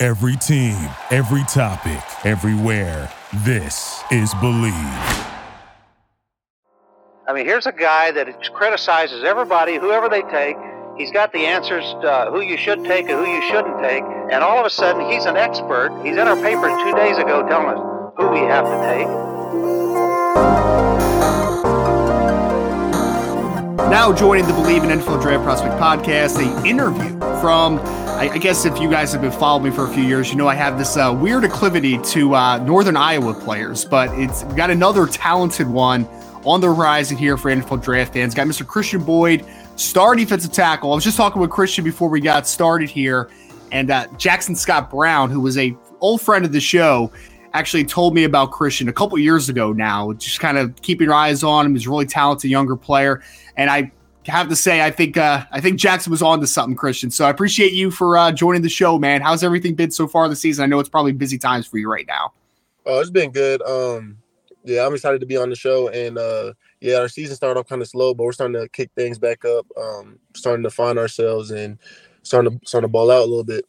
Every team, every topic, everywhere. This is Bleav. I mean, here's a guy that criticizes everybody, whoever they take. He's got the answers to uh, who you should take and who you shouldn't take. And all of a sudden, he's an expert. He's in our paper two days ago telling us who we have to take. Now joining the Bleav in NFL Draft Prospect podcast, a interview from, I, I guess if you guys have been following me for a few years, you know I have this uh, weird acclivity to uh, Northern Iowa players, but it's got another talented one on the horizon here for NFL Draft fans. Got Mr. Khristian Boyd, star defensive tackle. I was just talking with Khristian before we got started here, and uh, Jackson Scott Brown, who was a old friend of the show, actually told me about Khristian a couple years ago now. Just kind of keeping your eyes on him. He's a really talented younger player, and I have to say, I think uh, I think Jackson was on to something, Khristian. So I appreciate you for uh, joining the show, man. How's everything been so far this season? I know it's probably busy times for you right now. Oh, it's been good. Um, yeah, I'm excited to be on the show, and uh, yeah, our season started off kind of slow, but we're starting to kick things back up, um, starting to find ourselves, and starting to starting to ball out a little bit.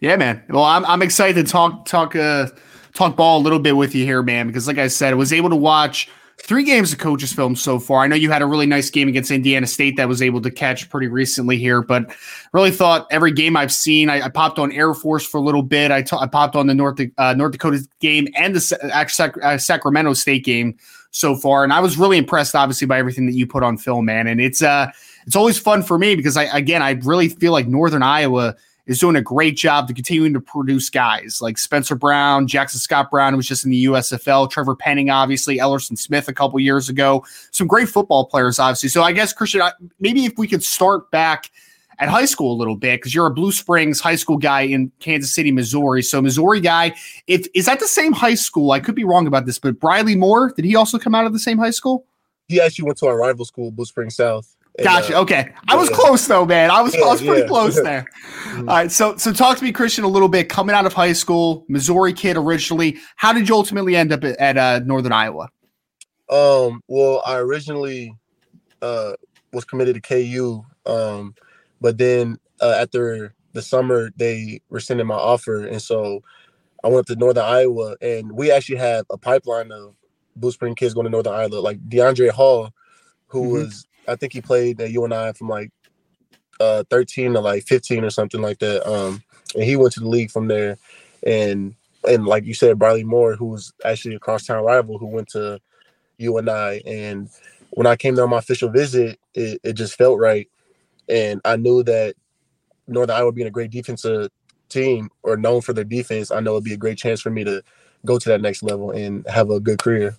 Yeah, man. Well, I'm I'm excited to talk talk uh talk ball a little bit with you here, man, because like I said, I was able to watch three games of coaches film so far. I know you had a really nice game against Indiana State that was able to catch pretty recently here, but really thought every game I've seen, I, I popped on Air Force for a little bit. I, t- I popped on the North uh, North Dakota game and the Sac- uh, Sacramento State game so far, and I was really impressed, obviously, by everything that you put on film, man. And it's uh, it's always fun for me because I again, I really feel like Northern Iowa is doing a great job to continuing to produce guys like Spencer Brown, Jackson Scott Brown, who was just in the USFL, Trevor Penning, obviously, Elerson Smith a couple years ago. Some great football players, obviously. So I guess, Khristian, maybe if we could start back at high school a little bit because you're a Blue Springs high school guy in Kansas City, Missouri. So Missouri guy, if is that the same high school? I could be wrong about this, but Briley Moore, did he also come out of the same high school? He actually went to our rival school, Blue Springs South. Gotcha. Uh, okay, I was close though, man. I was I was pretty close there. All right, so so talk to me, Khristian, a little bit. Coming out of high school, Missouri kid originally. How did you ultimately end up at, at uh, Northern Iowa? Um. Well, I originally uh, was committed to KU, um, but then uh, after the summer they rescinded my offer, and so I went up to Northern Iowa, and we actually have a pipeline of Blue Spring kids going to Northern Iowa, like DeAndre Hall, who mm-hmm. was I think he played at UNI from like uh 13 to like 15 or something like that. Um, and he went to the league from there. And and like you said, Briley Moore, who was actually a crosstown rival, who went to UNI. And when I came there on my official visit, it, it just felt right. And I knew that Northern Iowa being a great defensive team or known for their defense, I know it'd be a great chance for me to go to that next level and have a good career.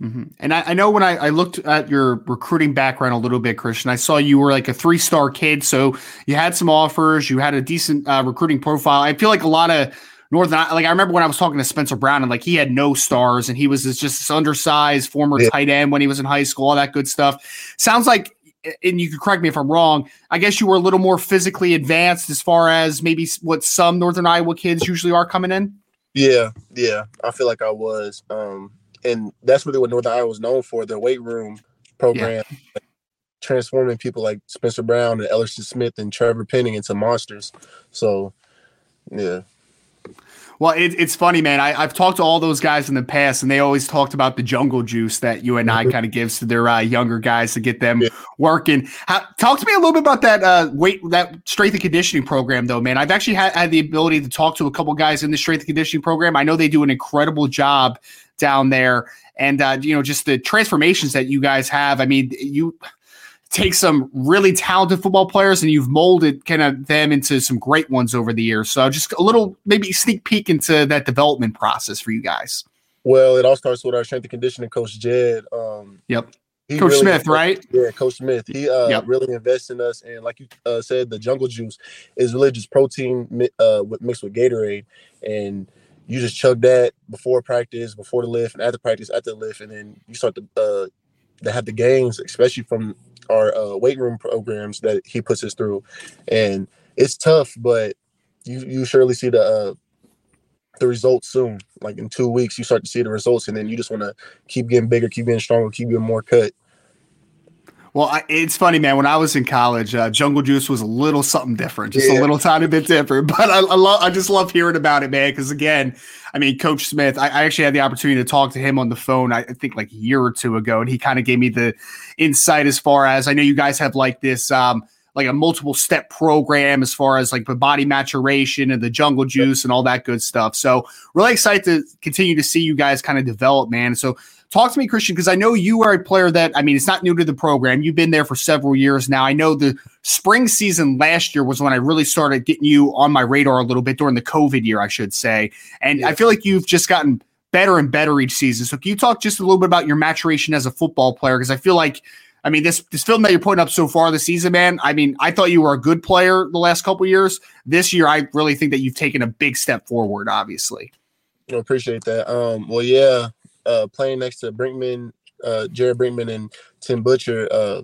Mm-hmm. And I, I, know when I, I, looked at your recruiting background a little bit, Khristian, I saw you were like a three star kid. So you had some offers, you had a decent uh, recruiting profile. I feel like a lot of Northern, like I remember when I was talking to Spencer Brown and like he had no stars and he was just this undersized former yeah. tight end when he was in high school, all that good stuff. Sounds like, and you could correct me if I'm wrong, I guess you were a little more physically advanced as far as maybe what some Northern Iowa kids usually are coming in. Yeah, yeah, I feel like I was. Um, and that's really what Northern Iowa was known for their weight room program, yeah. like transforming people like Spencer Brown and Elerson Smith and Trevor Penning into monsters. So, yeah. Well, it, it's funny, man. I, have talked to all those guys in the past, and they always talked about the jungle juice that UNI mm-hmm. kind of gives to their uh, younger guys to get them yeah. working. How, talk to me a little bit about that uh, weight, that strength and conditioning program, though, man. I've actually had, had the ability to talk to a couple guys in the strength and conditioning program. I know they do an incredible job down there. And, uh, you know, just the transformations that you guys have. I mean, you take some really talented football players and you've molded kind of them into some great ones over the years. So just a little maybe sneak peek into that development process for you guys. Well, it all starts with our strength and conditioning coach, Jed. Um, yep. Coach really Smith, invested- right? Yeah, Coach Smith. He uh, Yep. really invests in us, and like you uh, said, the Jungle Juice is really just protein uh, with, mixed with Gatorade, and you just chug that before practice, before the lift, and after practice, after the lift, and then you start to to have the gains, especially from our uh, weight room programs that he puts us through, and it's tough, but you you surely see the uh, the results soon. Like in two weeks, you start to see the results, and then you just want to keep getting bigger, keep getting stronger, keep getting more cut. Well, I, it's funny, man. When I was in college, uh, Jungle Juice was a little something different, just a little tiny bit different. But I, I love, I just love hearing about it, man. Because again, I mean, Coach Smith, I, I actually had the opportunity to talk to him on the phone. I, I think like a year or two ago, and he kind of gave me the insight as far as I know you guys have like this. Um, like a multiple step program as far as like the body maturation and the jungle juice and all that good stuff. So really excited to continue to see you guys kind of develop, man. So talk to me, Khristian, because I know you are a player that I mean it's not new to the program. You've been there for several years now. I know the spring season last year was when I really started getting you on my radar a little bit during the COVID year, I should say. And I feel like you've just gotten better and better each season. So can you talk just a little bit about your maturation as a football player? Because I feel like I mean, this this film that you're putting up so far this season, man. I mean, I thought you were a good player the last couple years. This year, I really think that you've taken a big step forward. Obviously, I appreciate that. Um, well, yeah, uh, playing next to Brinkman, uh, Jared Brinkman, and Tim Butcher, uh,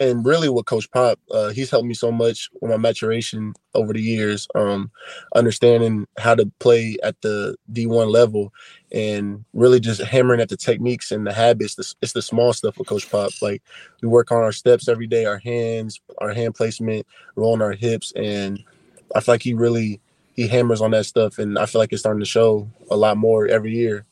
and really with Coach Pop, uh, he's helped me so much with my maturation over the years, um, understanding how to play at the D1 level, and really just hammering at the techniques and the habits. It's the small stuff with Coach Pop. Like we work on our steps every day, our hands, our hand placement, rolling our hips, and I feel like he really he hammers on that stuff, and I feel like it's starting to show a lot more every year.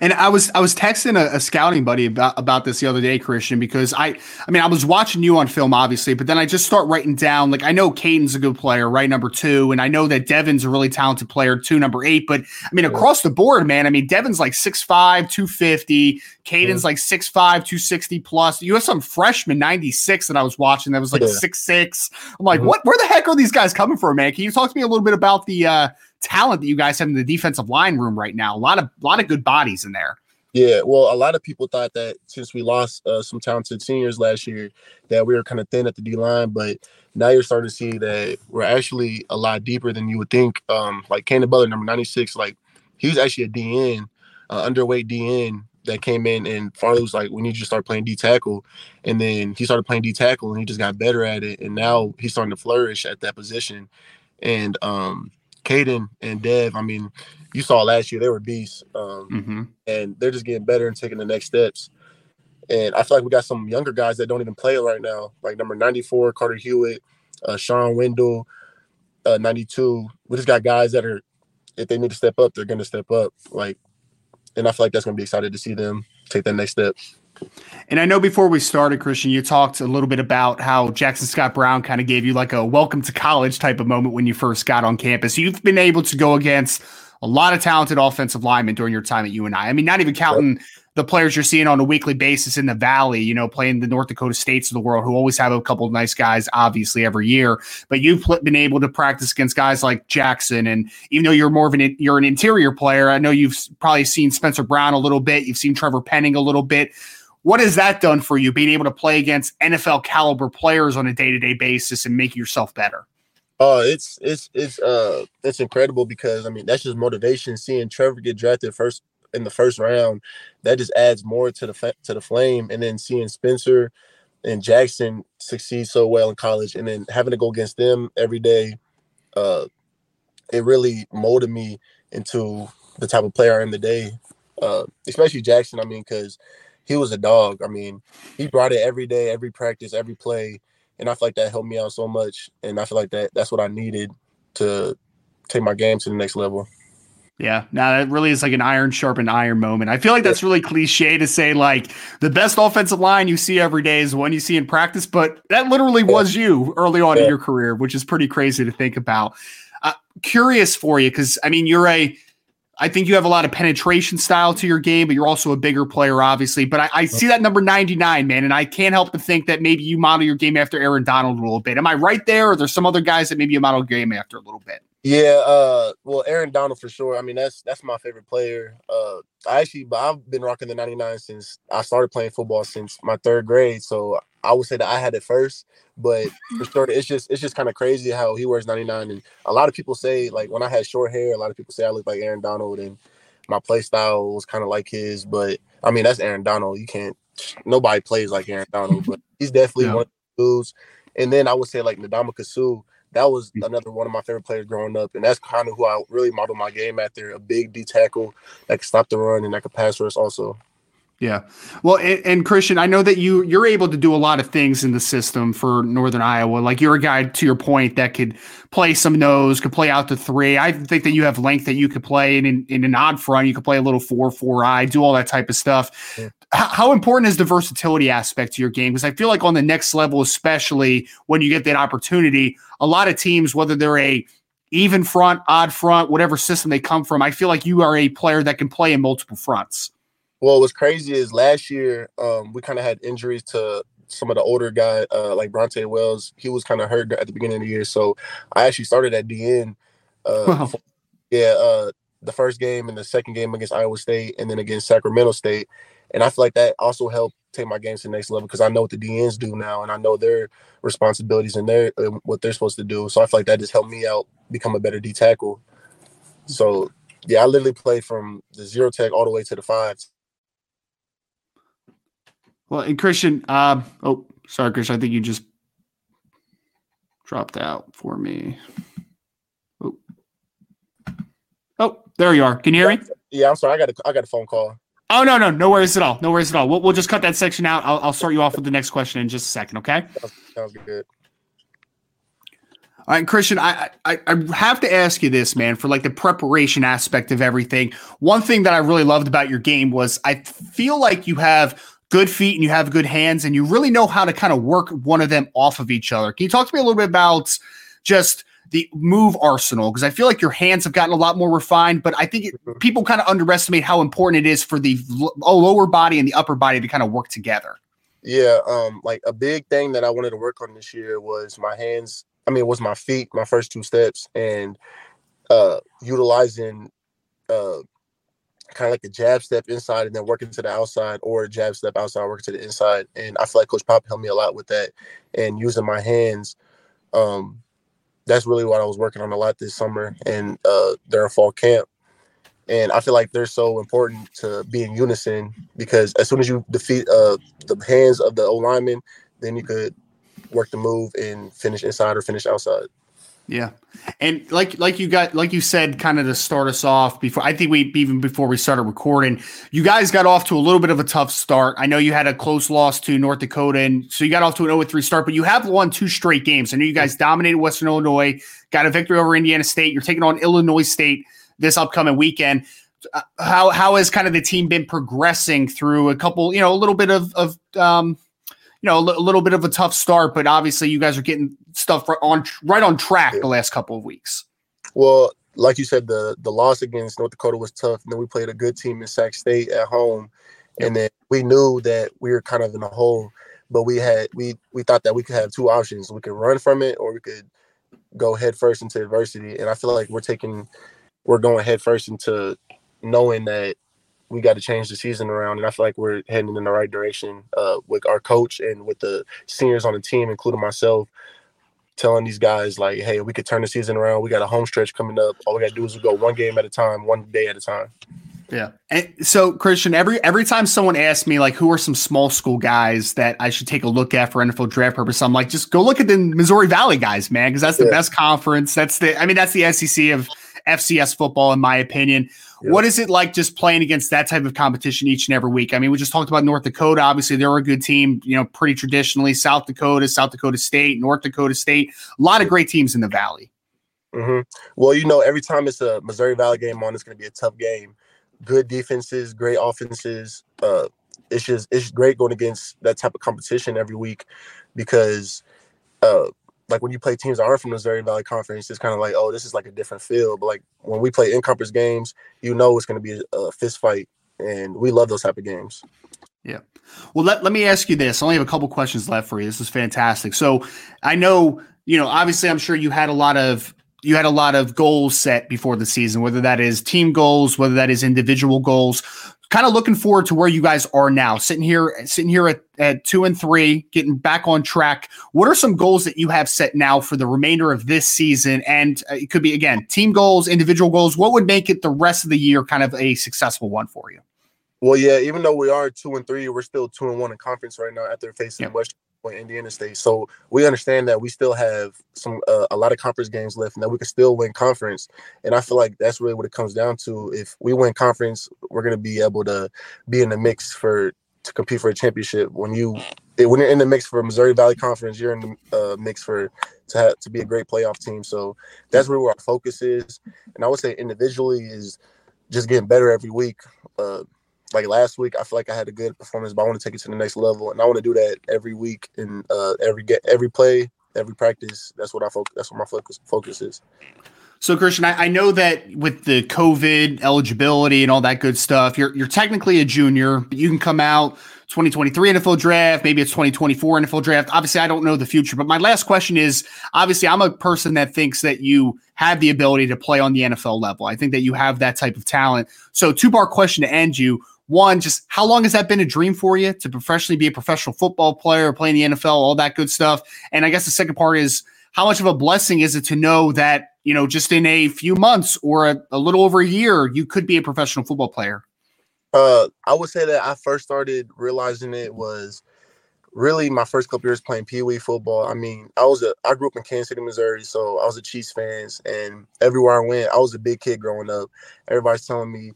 And I was I was texting a, a scouting buddy about about this the other day, Khristian, because I I mean I was watching you on film, obviously, but then I just start writing down like I know Caden's a good player, right, number two, and I know that Devin's a really talented player, two, number eight, but I mean across the board, man, I mean Devin's like 6'5", 250, Caden's like 6'5", 260 plus. You have some freshman 96 that I was watching that was like Yeah. six six. I'm like, Mhm. what? Where the heck are these guys coming from, man? Can you talk to me a little bit about the uh, talent that you guys have in the defensive line room right now? A lot of a lot of good bodies in there. Yeah, well, a lot of people thought that since we lost uh, some talented seniors last year, that we were kind of thin at the D line, but now you're starting to see that we're actually a lot deeper than you would think. Um, like Cannon Butler, number 96, like he was actually a DN, uh, underweight DN that came in, and Farley was like, "We need you to start playing D tackle," and then he started playing D tackle, and he just got better at it, and now he's starting to flourish at that position. And um, Caden and Dev, I mean, you saw last year they were beasts. Um, Mm-hmm. and they're just getting better and taking the next steps. And I feel like we got some younger guys that don't even play right now, like number 94, Carter Hewitt, uh, Sean Wendell, uh, 92. We just got guys that are, if they need to step up, they're going to step up. Like, and I feel like that's going to be excited to see them take that next step. And I know before we started, Khristian, you talked a little bit about how Jackson Scott Brown kind of gave you like a welcome to college type of moment when you first got on campus. You've been able to go against a lot of talented offensive linemen during your time at UNI. I mean, not even counting the players you're seeing on a weekly basis in the Valley, you know, playing the North Dakota States of the world, who always have a couple of nice guys, obviously, every year. But you've been able to practice against guys like Jackson. And even though you're more of an, you're an interior player, I know you've probably seen Spencer Brown a little bit. You've seen Trevor Penning a little bit. What has that done for you, being able to play against NFL caliber players on a day to day basis and make yourself better? Oh, it's it's it's uh it's incredible because I mean that's just motivation. Seeing Trevor get drafted first in the first round, that just adds more to the fa- to the flame. And then seeing Spencer and Jackson succeed so well in college, and then having to go against them every day, uh, it really molded me into the type of player I am today. Uh, especially Jackson. I mean, because he was a dog. I mean, he brought it every day, every practice, every play and I feel like that helped me out so much. And I feel like that that's what I needed to take my game to the next level. Yeah, now that really is like an iron sharpened iron moment. I feel like that's really cliche to say like the best offensive line you see every day is one you see in practice, but that literally was you early on in your career, which is pretty crazy to think about. Uh, curious for you because I mean you're a I think you have a lot of penetration style to your game, but you're also a bigger player, obviously. But I, I see that number 99, man, and I can't help but think that maybe you model your game after Aaron Donald a little bit. Am I right there, or there's some other guys that maybe you model your game after a little bit? Yeah, uh, well, Aaron Donald for sure. I mean, that's that's my favorite player. Uh, I actually, but I've been rocking the '99 since I started playing football since my third grade. So I would say that I had it first. But for sure, it's just it's just kind of crazy how he wears '99. And a lot of people say like when I had short hair, a lot of people say I look like Aaron Donald, and my play style was kind of like his. But I mean, that's Aaron Donald. You can't. Nobody plays like Aaron Donald, but he's definitely yeah. one of the dudes. And then I would say like Ndamukong Suh that was mm. another one of my favorite players growing up, and that's kind of who I really modeled my game after. A big D tackle that could stop the run and that could pass rush also. Yeah. Well, and, and, Khristian, I know that you you're able to do a lot of things in the system for Northern Iowa. Like you're a guy to your point that could play some nose, could play out to three. I think that you have length that you could play in in, in an odd front. You could play a little four four eye, do all that type of stuff. Yeah. How, how important is the versatility aspect to your game? Because I feel like on the next level, especially when you get that opportunity, a lot of teams, whether they're a even front, odd front, whatever system they come from, I feel like you are a player that can play in multiple fronts. Well, what's crazy is last year um, we kind of had injuries to some of the older guys, uh, like Bronte Wells. He was kind of hurt at the beginning of the year, so I actually started at DN. Uh, wow. Yeah, uh, the first game and the second game against Iowa State, and then against Sacramento State, and I feel like that also helped take my games to the next level because I know what the DNs do now, and I know their responsibilities and their uh, what they're supposed to do. So I feel like that just helped me out become a better D tackle. So yeah, I literally played from the zero tech all the way to the five well, and Khristian, uh, oh, sorry, Khristian, I think you just dropped out for me. Oh, oh, there you are. Can you hear me? Yeah, I'm sorry. I got a, I got a phone call. Oh no, no, no worries at all. No worries at all. We'll, we'll just cut that section out. I'll, I'll start you off with the next question in just a second. Okay. Sounds good. All right, Khristian, I, I I have to ask you this, man, for like the preparation aspect of everything. One thing that I really loved about your game was I feel like you have good feet and you have good hands and you really know how to kind of work one of them off of each other. Can you talk to me a little bit about just the move arsenal? Because I feel like your hands have gotten a lot more refined, but I think it, mm-hmm. people kind of underestimate how important it is for the lower body and the upper body to kind of work together. Yeah, um, like a big thing that I wanted to work on this year was my hands. I mean, it was my feet, my first two steps, and uh, utilizing uh, kind of like a jab step inside and then working to the outside, or a jab step outside, working to the inside. And I feel like Coach Pop helped me a lot with that and using my hands. Um, that's really what I was working on a lot this summer and uh, during fall camp. And I feel like they're so important to be in unison because as soon as you defeat uh, the hands of the O lineman, then you could work the move and finish inside or finish outside. Yeah. And like like you got like you said kind of to start us off before I think we even before we started recording, you guys got off to a little bit of a tough start. I know you had a close loss to North Dakota and so you got off to an 0-3 start, but you have won two straight games. I know you guys dominated Western Illinois, got a victory over Indiana State. You're taking on Illinois State this upcoming weekend. Uh, how how has kind of the team been progressing through a couple, you know, a little bit of of um you know, a, l- a little bit of a tough start, but obviously you guys are getting stuff right on right on track yeah. the last couple of weeks. Well, like you said, the the loss against North Dakota was tough. And then we played a good team in Sac State at home, and then we knew that we were kind of in a hole. But we had we we thought that we could have two options: we could run from it, or we could go head first into adversity. And I feel like we're taking we're going head first into knowing that we got to change the season around, and I feel like we're heading in the right direction uh, with our coach and with the seniors on the team, including myself, telling these guys like, "Hey, we could turn the season around. We got a home stretch coming up. All we got to do is go one game at a time, one day at a time." Yeah. And so Khristian, every every time someone asks me like who are some small school guys that I should take a look at for NFL draft purpose, I'm like, just go look at the Missouri Valley guys, man, because that's the yeah. best conference. That's the I mean, that's the SEC of FCS football, in my opinion. Yep. What is it like just playing against that type of competition each and every week? I mean, we just talked about North Dakota. Obviously, they're a good team, you know, pretty traditionally. South Dakota, South Dakota State, North Dakota State, a lot of great teams in the Valley. Mm-hmm. Well, you know, every time it's a Missouri Valley game on, it's going to be a tough game. Good defenses, great offenses. Uh, it's just it's great going against that type of competition every week because uh, like when you play teams that aren't from the Missouri Valley Conference, it's kind of like, oh, this is like a different feel. But like when we play in conference games, you know it's going to be a, a fist fight, and we love those type of games. Yeah. Well, let, let me ask you this. I only have a couple questions left for you. This is fantastic. So I know, you know, obviously, I'm sure you had a lot of you had a lot of goals set before the season, whether that is team goals, whether that is individual goals. Kind of looking forward to where you guys are now, sitting here, sitting here at, at two and three, getting back on track. What are some goals that you have set now for the remainder of this season? And uh, it could be again team goals, individual goals. What would make it the rest of the year kind of a successful one for you? Well, yeah, even though we are two and three, we're still two and one in conference right now after facing yep. West Indiana State. So we understand that we still have some uh, a lot of conference games left, and that we can still win conference. And I feel like that's really what it comes down to. If we win conference, we're going to be able to be in the mix for to compete for a championship. When you when you're in the mix for Missouri Valley Conference, you're in the uh, mix for to have to be a great playoff team. So that's where our focus is. And I would say individually is just getting better every week. Uh, like last week, I feel like I had a good performance, but I want to take it to the next level, and I want to do that every week and uh, every get every play, every practice. That's what I focus. That's what my focus focus is. So, Khristian, I, I, know that with the COVID eligibility and all that good stuff, you're you're technically a junior, but you can come out 2023 NFL draft, maybe it's 2024 NFL draft. Obviously, I don't know the future, but my last question is obviously, I'm a person that thinks that you have the ability to play on the NFL level. I think that you have that type of talent. So, two part question to end you one, just how long has that been a dream for you to professionally be a professional football player, play in the NFL, all that good stuff? And I guess the second part is how much of a blessing is it to know that, you know, just in a few months or a, a little over a year, you could be a professional football player? Uh, I would say that I first started realizing it was really my first couple years playing Pee Wee football. I mean, I was a I grew up in Kansas City, Missouri, so I was a Chiefs fans, and everywhere I went, I was a big kid growing up. Everybody's telling me,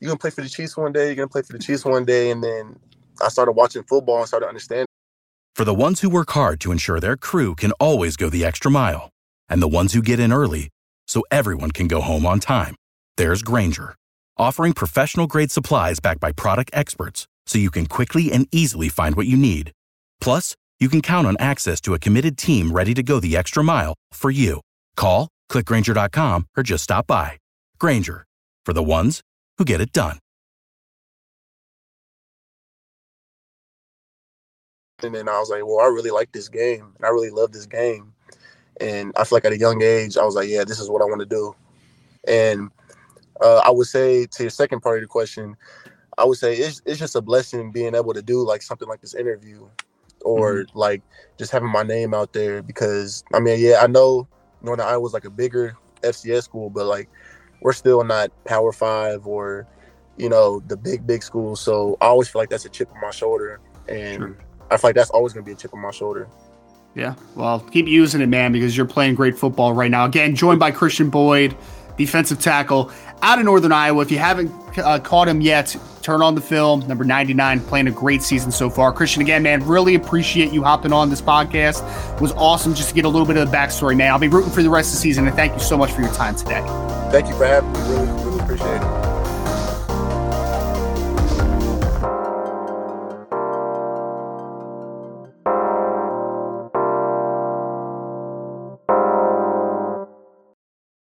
you're gonna play for the Chiefs one day, you're gonna play for the Chiefs one day, and then I started watching football and started understanding. For the ones who work hard to ensure their crew can always go the extra mile, and the ones who get in early so everyone can go home on time, there's Grainger, offering professional grade supplies backed by product experts, so you can quickly and easily find what you need. Plus, you can count on access to a committed team ready to go the extra mile for you. Call, clickgrainger.com, or just stop by. Grainger, for the ones who get it done. And then I was like, well, I really like this game and I really love this game. And I feel like at a young age, I was like, yeah, this is what I want to do. And uh, I would say to your second part of the question, I would say it's, it's just a blessing being able to do like something like this interview or mm-hmm. like just having my name out there because I mean, yeah, I know Northern Iowa was like a bigger FCS school, but like we're still not Power Five or you know the big big schools. So I always feel like that's a chip on my shoulder, and sure. I feel like that's always going to be a chip on my shoulder. Yeah, well, keep using it, man, because you're playing great football right now. Again, joined by Khristian Boyd, defensive tackle out of Northern Iowa. If you haven't uh, caught him yet, turn on the film. Number 99, playing a great season so far. Khristian, again, man, really appreciate you hopping on this podcast. It was awesome just to get a little bit of the backstory, man. I'll be rooting for the rest of the season, and thank you so much for your time today. Thank you for having me. Really, really appreciate it.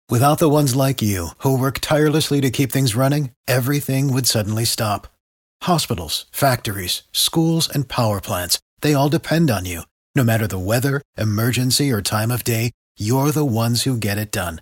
Without the ones like you, who work tirelessly to keep things running, everything would suddenly stop. Hospitals, factories, schools, and power plants, they all depend on you. No matter the weather, emergency, or time of day, you're the ones who get it done.